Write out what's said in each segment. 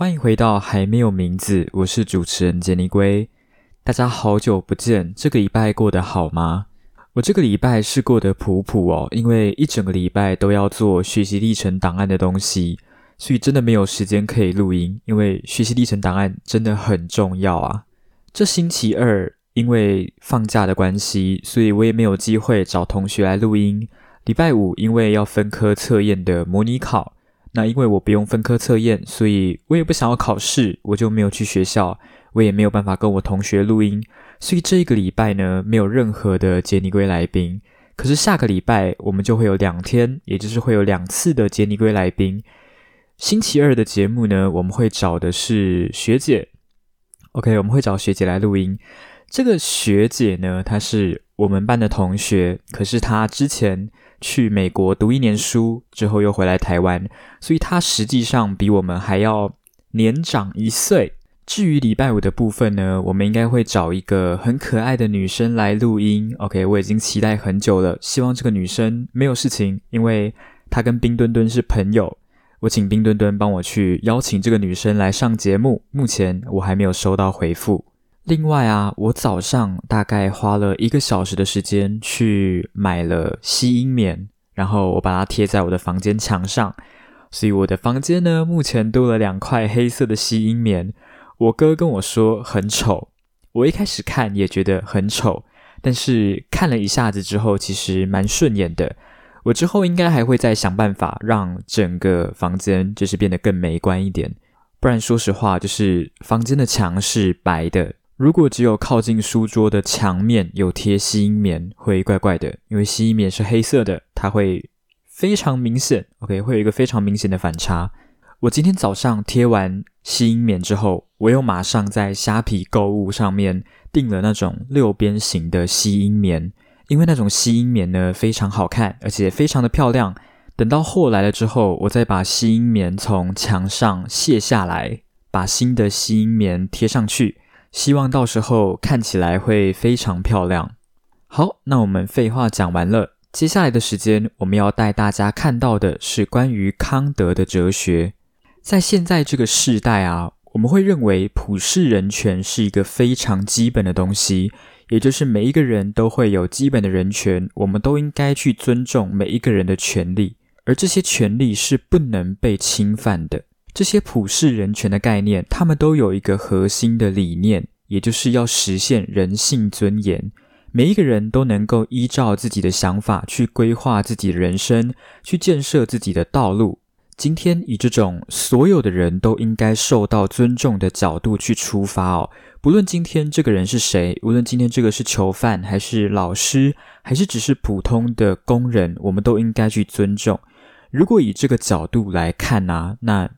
欢迎回到还没有名字，我是主持人杰尼龟。大家好久不见，这个礼拜过得好吗？我这个礼拜是过得普普哦，因为一整个礼拜都要做学习历程档案的东西，所以真的没有时间可以录音。因为学习历程档案真的很重要啊。这星期二因为放假的关系，所以我也没有机会找同学来录音。礼拜五因为要分科测验的模拟考。那因为我不用分科测验，所以我也不想要考试，我就没有去学校，我也没有办法跟我同学录音，所以这一个礼拜呢，没有任何的杰尼龟来宾。可是下个礼拜我们就会有两天，也就是会有两次的杰尼龟来宾。星期二的节目呢，我们会找的是学姐，OK，我们会找学姐来录音。这个学姐呢，她是我们班的同学，可是她之前。去美国读一年书之后又回来台湾，所以他实际上比我们还要年长一岁。至于礼拜五的部分呢，我们应该会找一个很可爱的女生来录音。OK，我已经期待很久了，希望这个女生没有事情，因为她跟冰墩墩是朋友。我请冰墩墩帮我去邀请这个女生来上节目，目前我还没有收到回复。另外啊，我早上大概花了一个小时的时间去买了吸音棉，然后我把它贴在我的房间墙上，所以我的房间呢目前多了两块黑色的吸音棉。我哥跟我说很丑，我一开始看也觉得很丑，但是看了一下子之后，其实蛮顺眼的。我之后应该还会再想办法让整个房间就是变得更美观一点，不然说实话，就是房间的墙是白的。如果只有靠近书桌的墙面有贴吸音棉，会怪怪的，因为吸音棉是黑色的，它会非常明显。OK，会有一个非常明显的反差。我今天早上贴完吸音棉之后，我又马上在虾皮购物上面订了那种六边形的吸音棉，因为那种吸音棉呢非常好看，而且非常的漂亮。等到货来了之后，我再把吸音棉从墙上卸下来，把新的吸音棉贴上去。希望到时候看起来会非常漂亮。好，那我们废话讲完了，接下来的时间我们要带大家看到的是关于康德的哲学。在现在这个时代啊，我们会认为普世人权是一个非常基本的东西，也就是每一个人都会有基本的人权，我们都应该去尊重每一个人的权利，而这些权利是不能被侵犯的。这些普世人权的概念，他们都有一个核心的理念，也就是要实现人性尊严。每一个人都能够依照自己的想法去规划自己的人生，去建设自己的道路。今天以这种所有的人都应该受到尊重的角度去出发哦，不论今天这个人是谁，无论今天这个是囚犯，还是老师，还是只是普通的工人，我们都应该去尊重。如果以这个角度来看呢，那。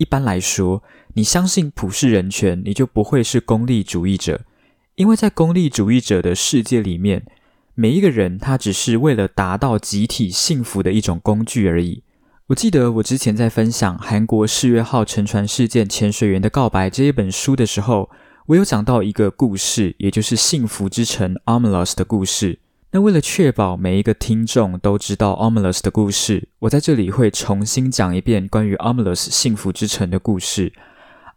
一般来说，你相信普世人权，你就不会是功利主义者，因为在功利主义者的世界里面，每一个人他只是为了达到集体幸福的一种工具而已。我记得我之前在分享韩国世越号沉船事件潜水员的告白这一本书的时候，我有讲到一个故事，也就是幸福之城 Amelos 的故事。那为了确保每一个听众都知道 Omelos 的故事，我在这里会重新讲一遍关于 Omelos 幸福之城的故事。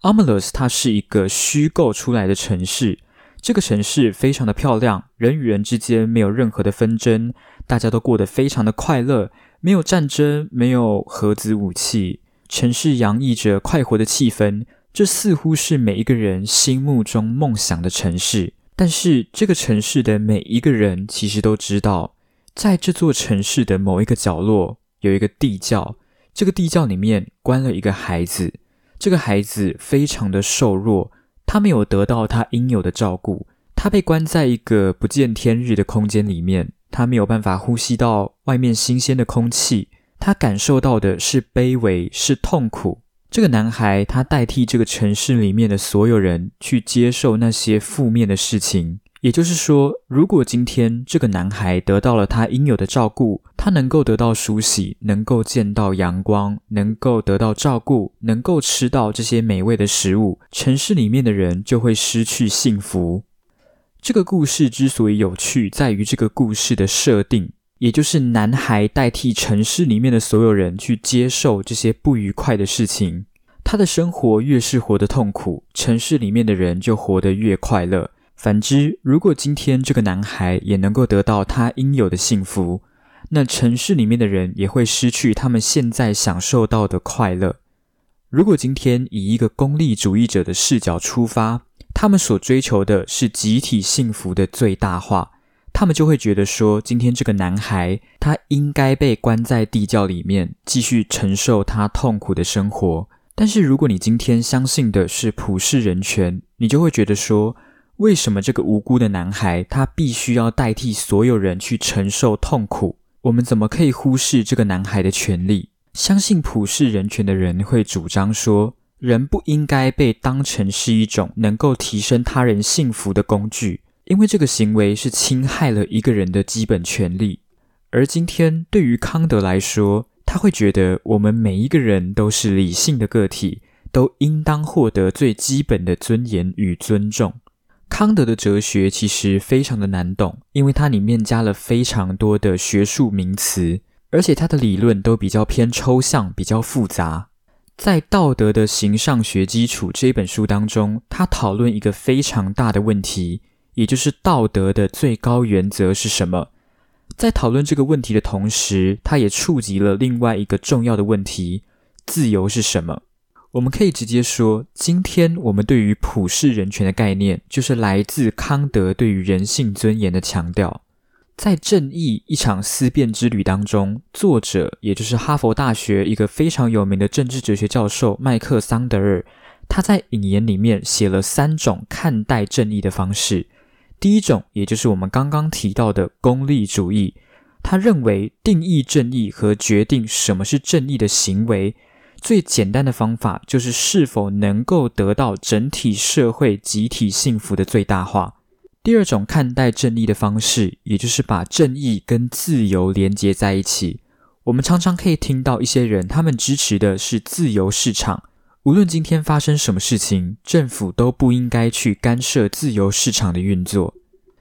Omelos 它是一个虚构出来的城市，这个城市非常的漂亮，人与人之间没有任何的纷争，大家都过得非常的快乐，没有战争，没有核子武器，城市洋溢着快活的气氛，这似乎是每一个人心目中梦想的城市。但是这个城市的每一个人其实都知道，在这座城市的某一个角落有一个地窖，这个地窖里面关了一个孩子，这个孩子非常的瘦弱，他没有得到他应有的照顾，他被关在一个不见天日的空间里面，他没有办法呼吸到外面新鲜的空气，他感受到的是卑微，是痛苦。这个男孩，他代替这个城市里面的所有人去接受那些负面的事情。也就是说，如果今天这个男孩得到了他应有的照顾，他能够得到梳洗，能够见到阳光，能够得到照顾，能够吃到这些美味的食物，城市里面的人就会失去幸福。这个故事之所以有趣，在于这个故事的设定。也就是男孩代替城市里面的所有人去接受这些不愉快的事情。他的生活越是活得痛苦，城市里面的人就活得越快乐。反之，如果今天这个男孩也能够得到他应有的幸福，那城市里面的人也会失去他们现在享受到的快乐。如果今天以一个功利主义者的视角出发，他们所追求的是集体幸福的最大化，他们就会觉得说，今天这个男孩他应该被关在地窖里面，继续承受他痛苦的生活。但是如果你今天相信的是普世人权，你就会觉得说。为什么这个无辜的男孩他必须要代替所有人去承受痛苦？我们怎么可以忽视这个男孩的权利？相信普世人权的人会主张说，人不应该被当成是一种能够提升他人幸福的工具，因为这个行为是侵害了一个人的基本权利。而今天对于康德来说，他会觉得我们每一个人都是理性的个体，都应当获得最基本的尊严与尊重。康德的哲学其实非常的难懂，因为它里面加了非常多的学术名词，而且他的理论都比较偏抽象、比较复杂。在《道德的形上学基础》这本书当中，他讨论一个非常大的问题，也就是道德的最高原则是什么。在讨论这个问题的同时，他也触及了另外一个重要的问题：自由是什么？我们可以直接说，今天我们对于普世人权的概念，就是来自康德对于人性尊严的强调。在《正义：一场思辨之旅》当中，作者也就是哈佛大学一个非常有名的政治哲学教授麦克桑德尔，他在引言里面写了三种看待正义的方式。第一种，也就是我们刚刚提到的功利主义，他认为定义正义和决定什么是正义的行为。最简单的方法就是是否能够得到整体社会集体幸福的最大化。第二种看待正义的方式，也就是把正义跟自由连接在一起。我们常常可以听到一些人，他们支持的是自由市场，无论今天发生什么事情，政府都不应该去干涉自由市场的运作。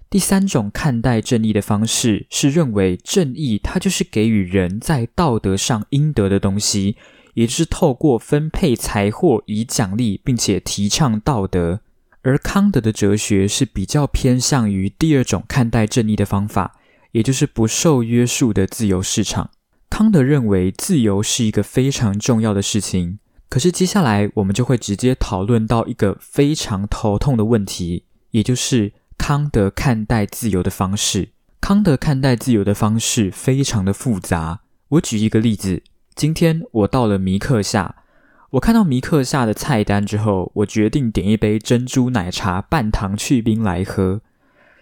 第三种看待正义的方式，是认为正义它就是给予人在道德上应得的东西。也就是透过分配财货以奖励，并且提倡道德，而康德的哲学是比较偏向于第二种看待正义的方法，也就是不受约束的自由市场。康德认为自由是一个非常重要的事情，可是接下来我们就会直接讨论到一个非常头痛的问题，也就是康德看待自由的方式。康德看待自由的方式非常的复杂，我举一个例子。今天我到了米克夏，我看到米克夏的菜单之后，我决定点一杯珍珠奶茶半糖去冰来喝。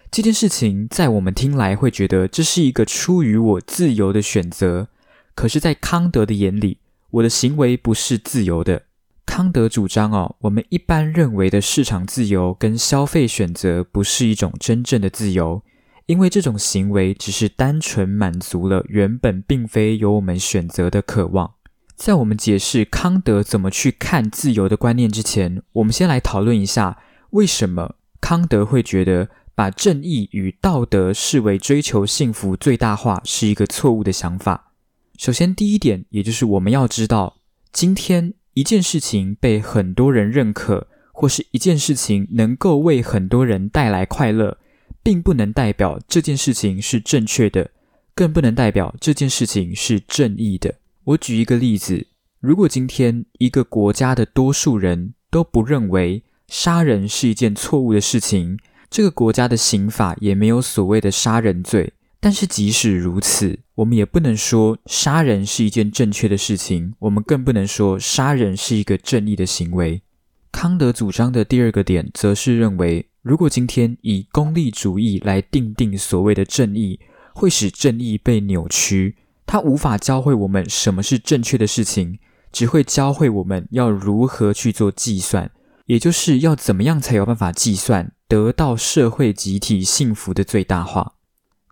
这件事情在我们听来会觉得这是一个出于我自由的选择，可是，在康德的眼里，我的行为不是自由的。康德主张哦，我们一般认为的市场自由跟消费选择不是一种真正的自由。因为这种行为只是单纯满足了原本并非由我们选择的渴望。在我们解释康德怎么去看自由的观念之前，我们先来讨论一下为什么康德会觉得把正义与道德视为追求幸福最大化是一个错误的想法。首先，第一点，也就是我们要知道，今天一件事情被很多人认可，或是一件事情能够为很多人带来快乐。并不能代表这件事情是正确的，更不能代表这件事情是正义的。我举一个例子：如果今天一个国家的多数人都不认为杀人是一件错误的事情，这个国家的刑法也没有所谓的杀人罪。但是即使如此，我们也不能说杀人是一件正确的事情，我们更不能说杀人是一个正义的行为。康德主张的第二个点，则是认为。如果今天以功利主义来定定所谓的正义，会使正义被扭曲。它无法教会我们什么是正确的事情，只会教会我们要如何去做计算，也就是要怎么样才有办法计算得到社会集体幸福的最大化。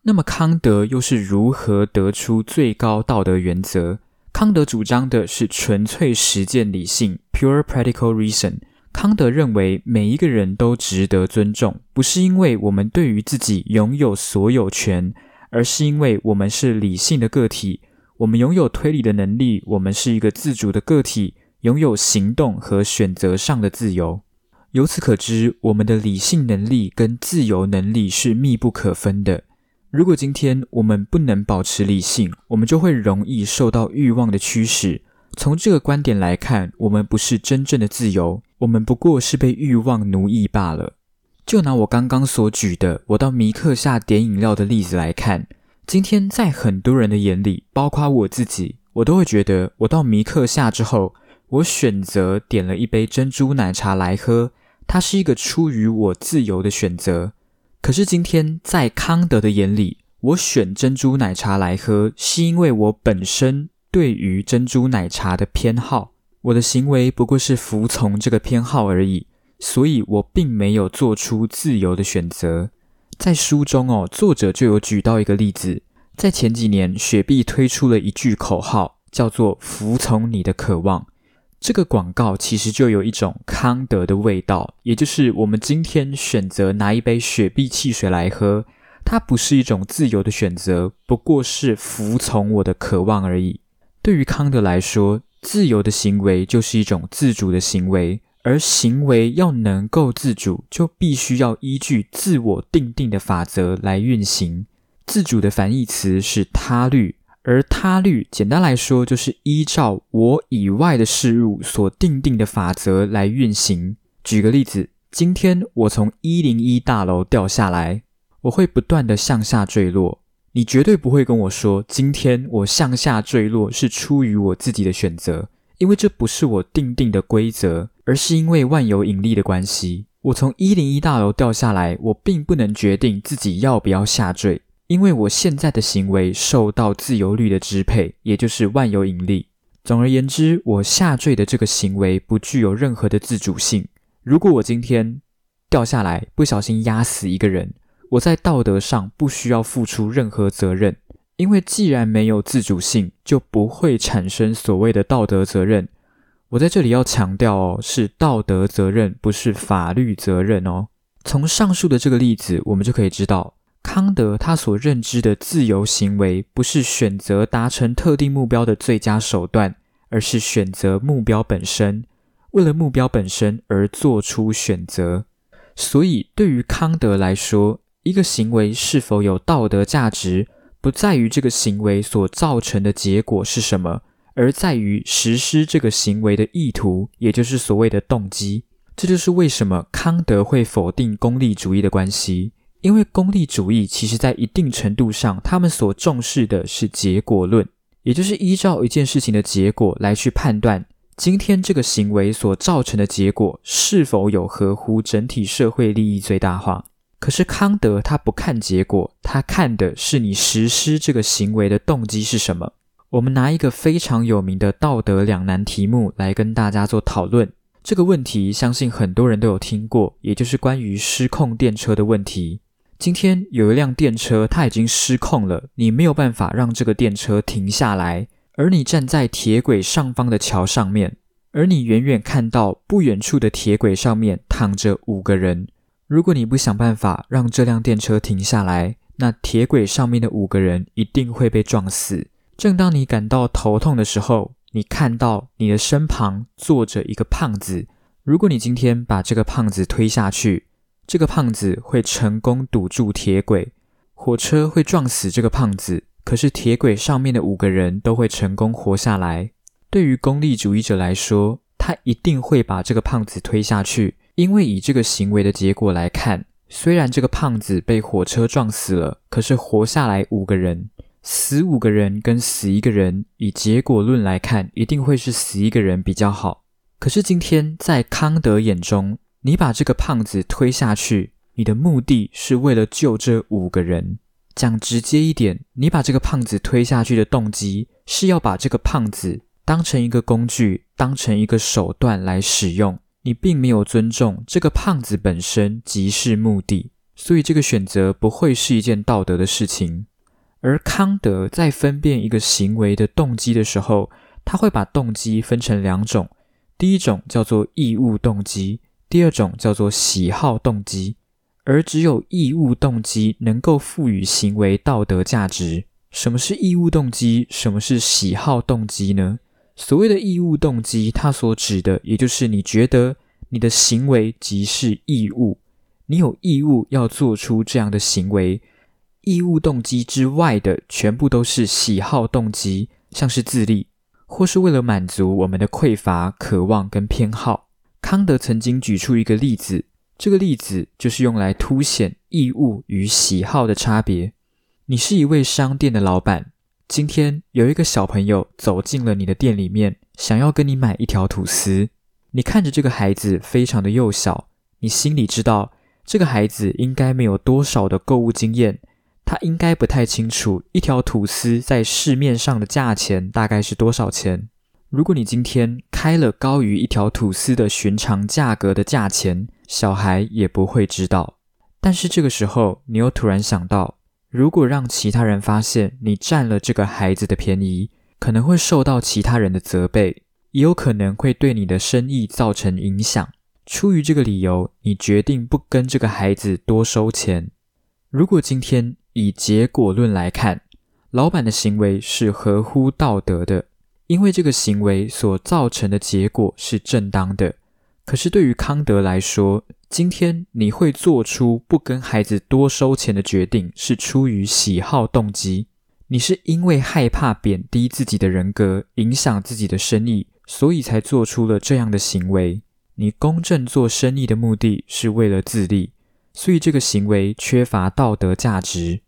那么康德又是如何得出最高道德原则？康德主张的是纯粹实践理性 （pure practical reason）。康德认为每一个人都值得尊重，不是因为我们对于自己拥有所有权，而是因为我们是理性的个体，我们拥有推理的能力，我们是一个自主的个体，拥有行动和选择上的自由。由此可知，我们的理性能力跟自由能力是密不可分的。如果今天我们不能保持理性，我们就会容易受到欲望的驱使。从这个观点来看，我们不是真正的自由，我们不过是被欲望奴役罢了。就拿我刚刚所举的我到米克下点饮料的例子来看，今天在很多人的眼里，包括我自己，我都会觉得我到米克下之后，我选择点了一杯珍珠奶茶来喝，它是一个出于我自由的选择。可是今天在康德的眼里，我选珍珠奶茶来喝，是因为我本身对于珍珠奶茶的偏好。我的行为不过是服从这个偏好而已，所以我并没有做出自由的选择。在书中哦，作者就有举到一个例子，在前几年，雪碧推出了一句口号，叫做“服从你的渴望”。这个广告其实就有一种康德的味道，也就是我们今天选择拿一杯雪碧汽水来喝，它不是一种自由的选择，不过是服从我的渴望而已。对于康德来说，自由的行为就是一种自主的行为，而行为要能够自主，就必须要依据自我定定的法则来运行。自主的反义词是他律。而他律，简单来说，就是依照我以外的事物所定定的法则来运行。举个例子，今天我从一零一大楼掉下来，我会不断的向下坠落。你绝对不会跟我说，今天我向下坠落是出于我自己的选择，因为这不是我定定的规则，而是因为万有引力的关系。我从一零一大楼掉下来，我并不能决定自己要不要下坠。因为我现在的行为受到自由律的支配，也就是万有引力。总而言之，我下坠的这个行为不具有任何的自主性。如果我今天掉下来，不小心压死一个人，我在道德上不需要付出任何责任，因为既然没有自主性，就不会产生所谓的道德责任。我在这里要强调哦，是道德责任，不是法律责任哦。从上述的这个例子，我们就可以知道。康德他所认知的自由行为，不是选择达成特定目标的最佳手段，而是选择目标本身，为了目标本身而做出选择。所以，对于康德来说，一个行为是否有道德价值，不在于这个行为所造成的结果是什么，而在于实施这个行为的意图，也就是所谓的动机。这就是为什么康德会否定功利主义的关系。因为功利主义其实在一定程度上，他们所重视的是结果论，也就是依照一件事情的结果来去判断今天这个行为所造成的结果是否有合乎整体社会利益最大化。可是康德他不看结果，他看的是你实施这个行为的动机是什么。我们拿一个非常有名的道德两难题目来跟大家做讨论。这个问题相信很多人都有听过，也就是关于失控电车的问题。今天有一辆电车，它已经失控了，你没有办法让这个电车停下来。而你站在铁轨上方的桥上面，而你远远看到不远处的铁轨上面躺着五个人。如果你不想办法让这辆电车停下来，那铁轨上面的五个人一定会被撞死。正当你感到头痛的时候，你看到你的身旁坐着一个胖子。如果你今天把这个胖子推下去，这个胖子会成功堵住铁轨，火车会撞死这个胖子，可是铁轨上面的五个人都会成功活下来。对于功利主义者来说，他一定会把这个胖子推下去，因为以这个行为的结果来看，虽然这个胖子被火车撞死了，可是活下来五个人，死五个人跟死一个人，以结果论来看，一定会是死一个人比较好。可是今天在康德眼中，你把这个胖子推下去，你的目的是为了救这五个人。讲直接一点，你把这个胖子推下去的动机是要把这个胖子当成一个工具，当成一个手段来使用。你并没有尊重这个胖子本身即是目的，所以这个选择不会是一件道德的事情。而康德在分辨一个行为的动机的时候，他会把动机分成两种，第一种叫做义务动机。第二种叫做喜好动机，而只有义务动机能够赋予行为道德价值。什么是义务动机？什么是喜好动机呢？所谓的义务动机，它所指的，也就是你觉得你的行为即是义务，你有义务要做出这样的行为。义务动机之外的，全部都是喜好动机，像是自立，或是为了满足我们的匮乏、渴望跟偏好。康德曾经举出一个例子，这个例子就是用来凸显义务与喜好的差别。你是一位商店的老板，今天有一个小朋友走进了你的店里面，想要跟你买一条吐司。你看着这个孩子非常的幼小，你心里知道这个孩子应该没有多少的购物经验，他应该不太清楚一条吐司在市面上的价钱大概是多少钱。如果你今天开了高于一条吐司的寻常价格的价钱，小孩也不会知道。但是这个时候，你又突然想到。如果让其他人发现你占了这个孩子的便宜，可能会受到其他人的责备，也有可能会对你的生意造成影响。出于这个理由，你决定不跟这个孩子多收钱。如果今天以结果论来看，老板的行为是合乎道德的，因为这个行为所造成的结果是正当的。可是对于康德来说，今天你会做出不跟孩子多收钱的决定，是出于喜好动机。你是因为害怕贬低自己的人格，影响自己的生意，所以才做出了这样的行为。你公正做生意的目的是为了自立，所以这个行为缺乏道德价值。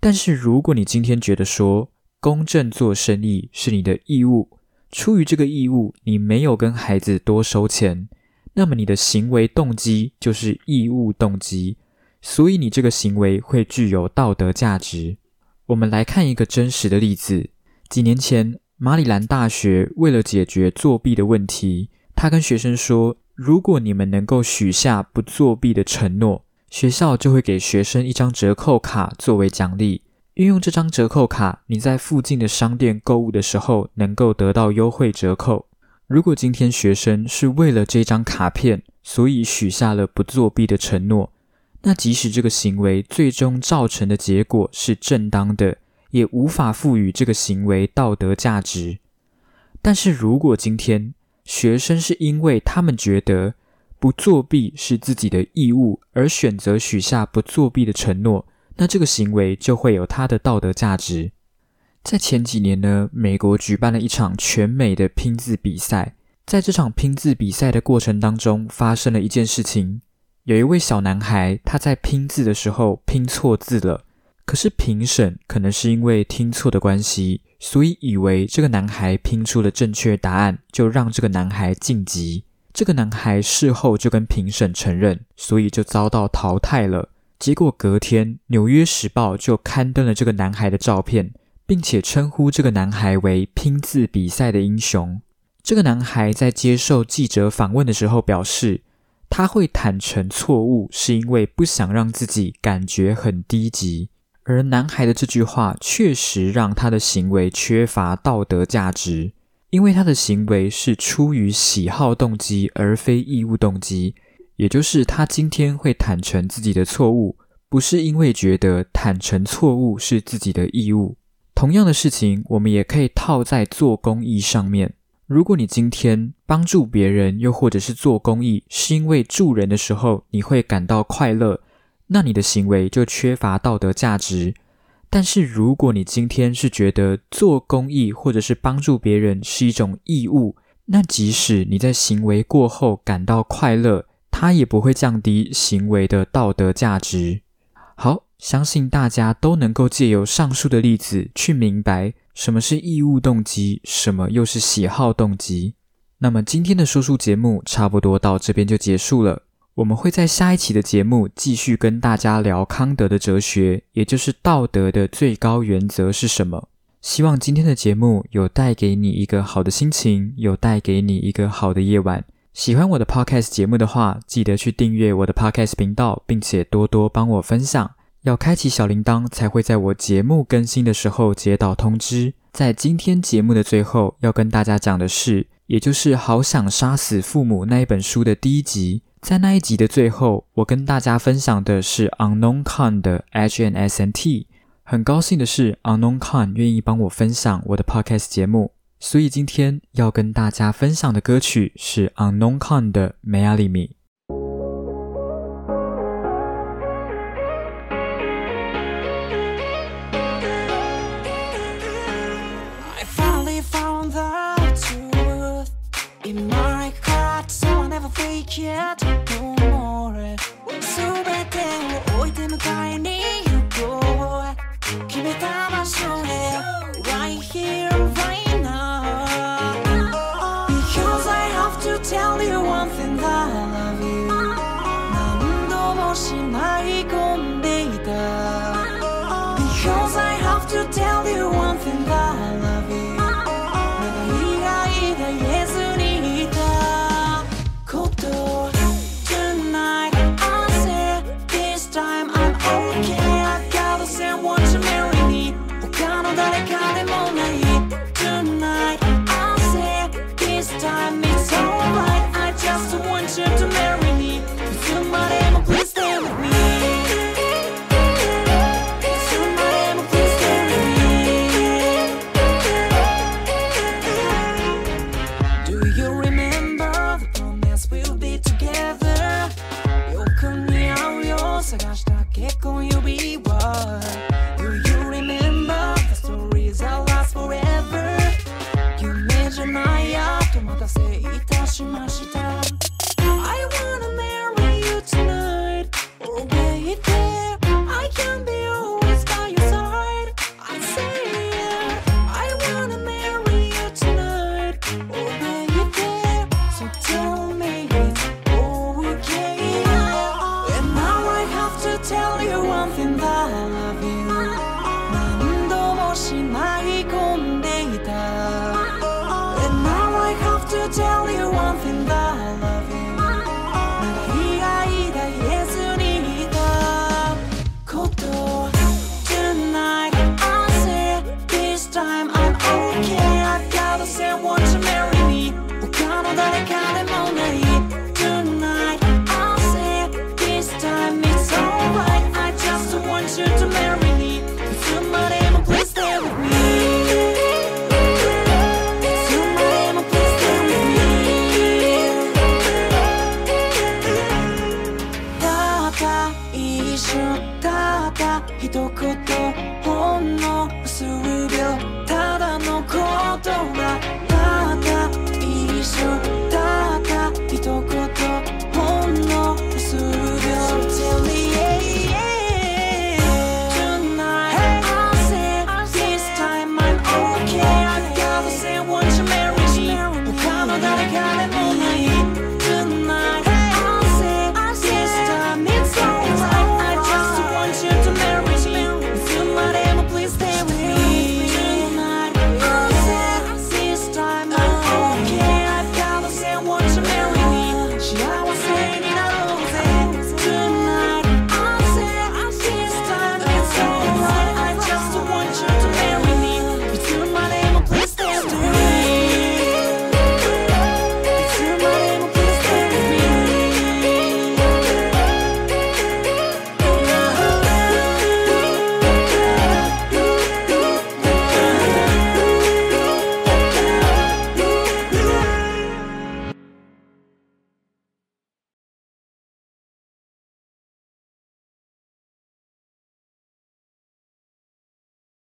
但是如果你今天觉得说公正做生意是你的义务，出于这个义务，你没有跟孩子多收钱。那么你的行为动机就是义务动机，所以你这个行为会具有道德价值。我们来看一个真实的例子：几年前，马里兰大学为了解决作弊的问题，他跟学生说，如果你们能够许下不作弊的承诺，学校就会给学生一张折扣卡作为奖励。运用这张折扣卡，你在附近的商店购物的时候，能够得到优惠折扣。如果今天学生是为了这张卡片，所以许下了不作弊的承诺，那即使这个行为最终造成的结果是正当的，也无法赋予这个行为道德价值。但是如果今天学生是因为他们觉得不作弊是自己的义务，而选择许下不作弊的承诺，那这个行为就会有它的道德价值。在前几年呢，美国举办了一场全美的拼字比赛。在这场拼字比赛的过程当中，发生了一件事情：有一位小男孩，他在拼字的时候拼错字了。可是评审可能是因为听错的关系，所以以为这个男孩拼出了正确答案，就让这个男孩晋级。这个男孩事后就跟评审承认，所以就遭到淘汰了。结果隔天，《纽约时报》就刊登了这个男孩的照片。并且称呼这个男孩为拼字比赛的英雄。这个男孩在接受记者访问的时候表示，他会坦诚错误，是因为不想让自己感觉很低级。而男孩的这句话确实让他的行为缺乏道德价值，因为他的行为是出于喜好动机而非义务动机，也就是他今天会坦诚自己的错误，不是因为觉得坦诚错误是自己的义务。同样的事情，我们也可以套在做公益上面。如果你今天帮助别人，又或者是做公益，是因为助人的时候你会感到快乐，那你的行为就缺乏道德价值。但是如果你今天是觉得做公益或者是帮助别人是一种义务，那即使你在行为过后感到快乐，它也不会降低行为的道德价值。好。相信大家都能够借由上述的例子去明白什么是义务动机，什么又是喜好动机。那么今天的说书节目差不多到这边就结束了。我们会在下一期的节目继续跟大家聊康德的哲学，也就是道德的最高原则是什么。希望今天的节目有带给你一个好的心情，有带给你一个好的夜晚。喜欢我的 podcast 节目的话，记得去订阅我的 podcast 频道，并且多多帮我分享。要开启小铃铛，才会在我节目更新的时候接到通知。在今天节目的最后，要跟大家讲的是，也就是《好想杀死父母》那一本书的第一集。在那一集的最后，我跟大家分享的是 Unknown Khan 的 HNS and T。很高兴的是，Unknown Khan 愿意帮我分享我的 podcast 节目。所以今天要跟大家分享的歌曲是 Unknown Con 的《m e a l i m i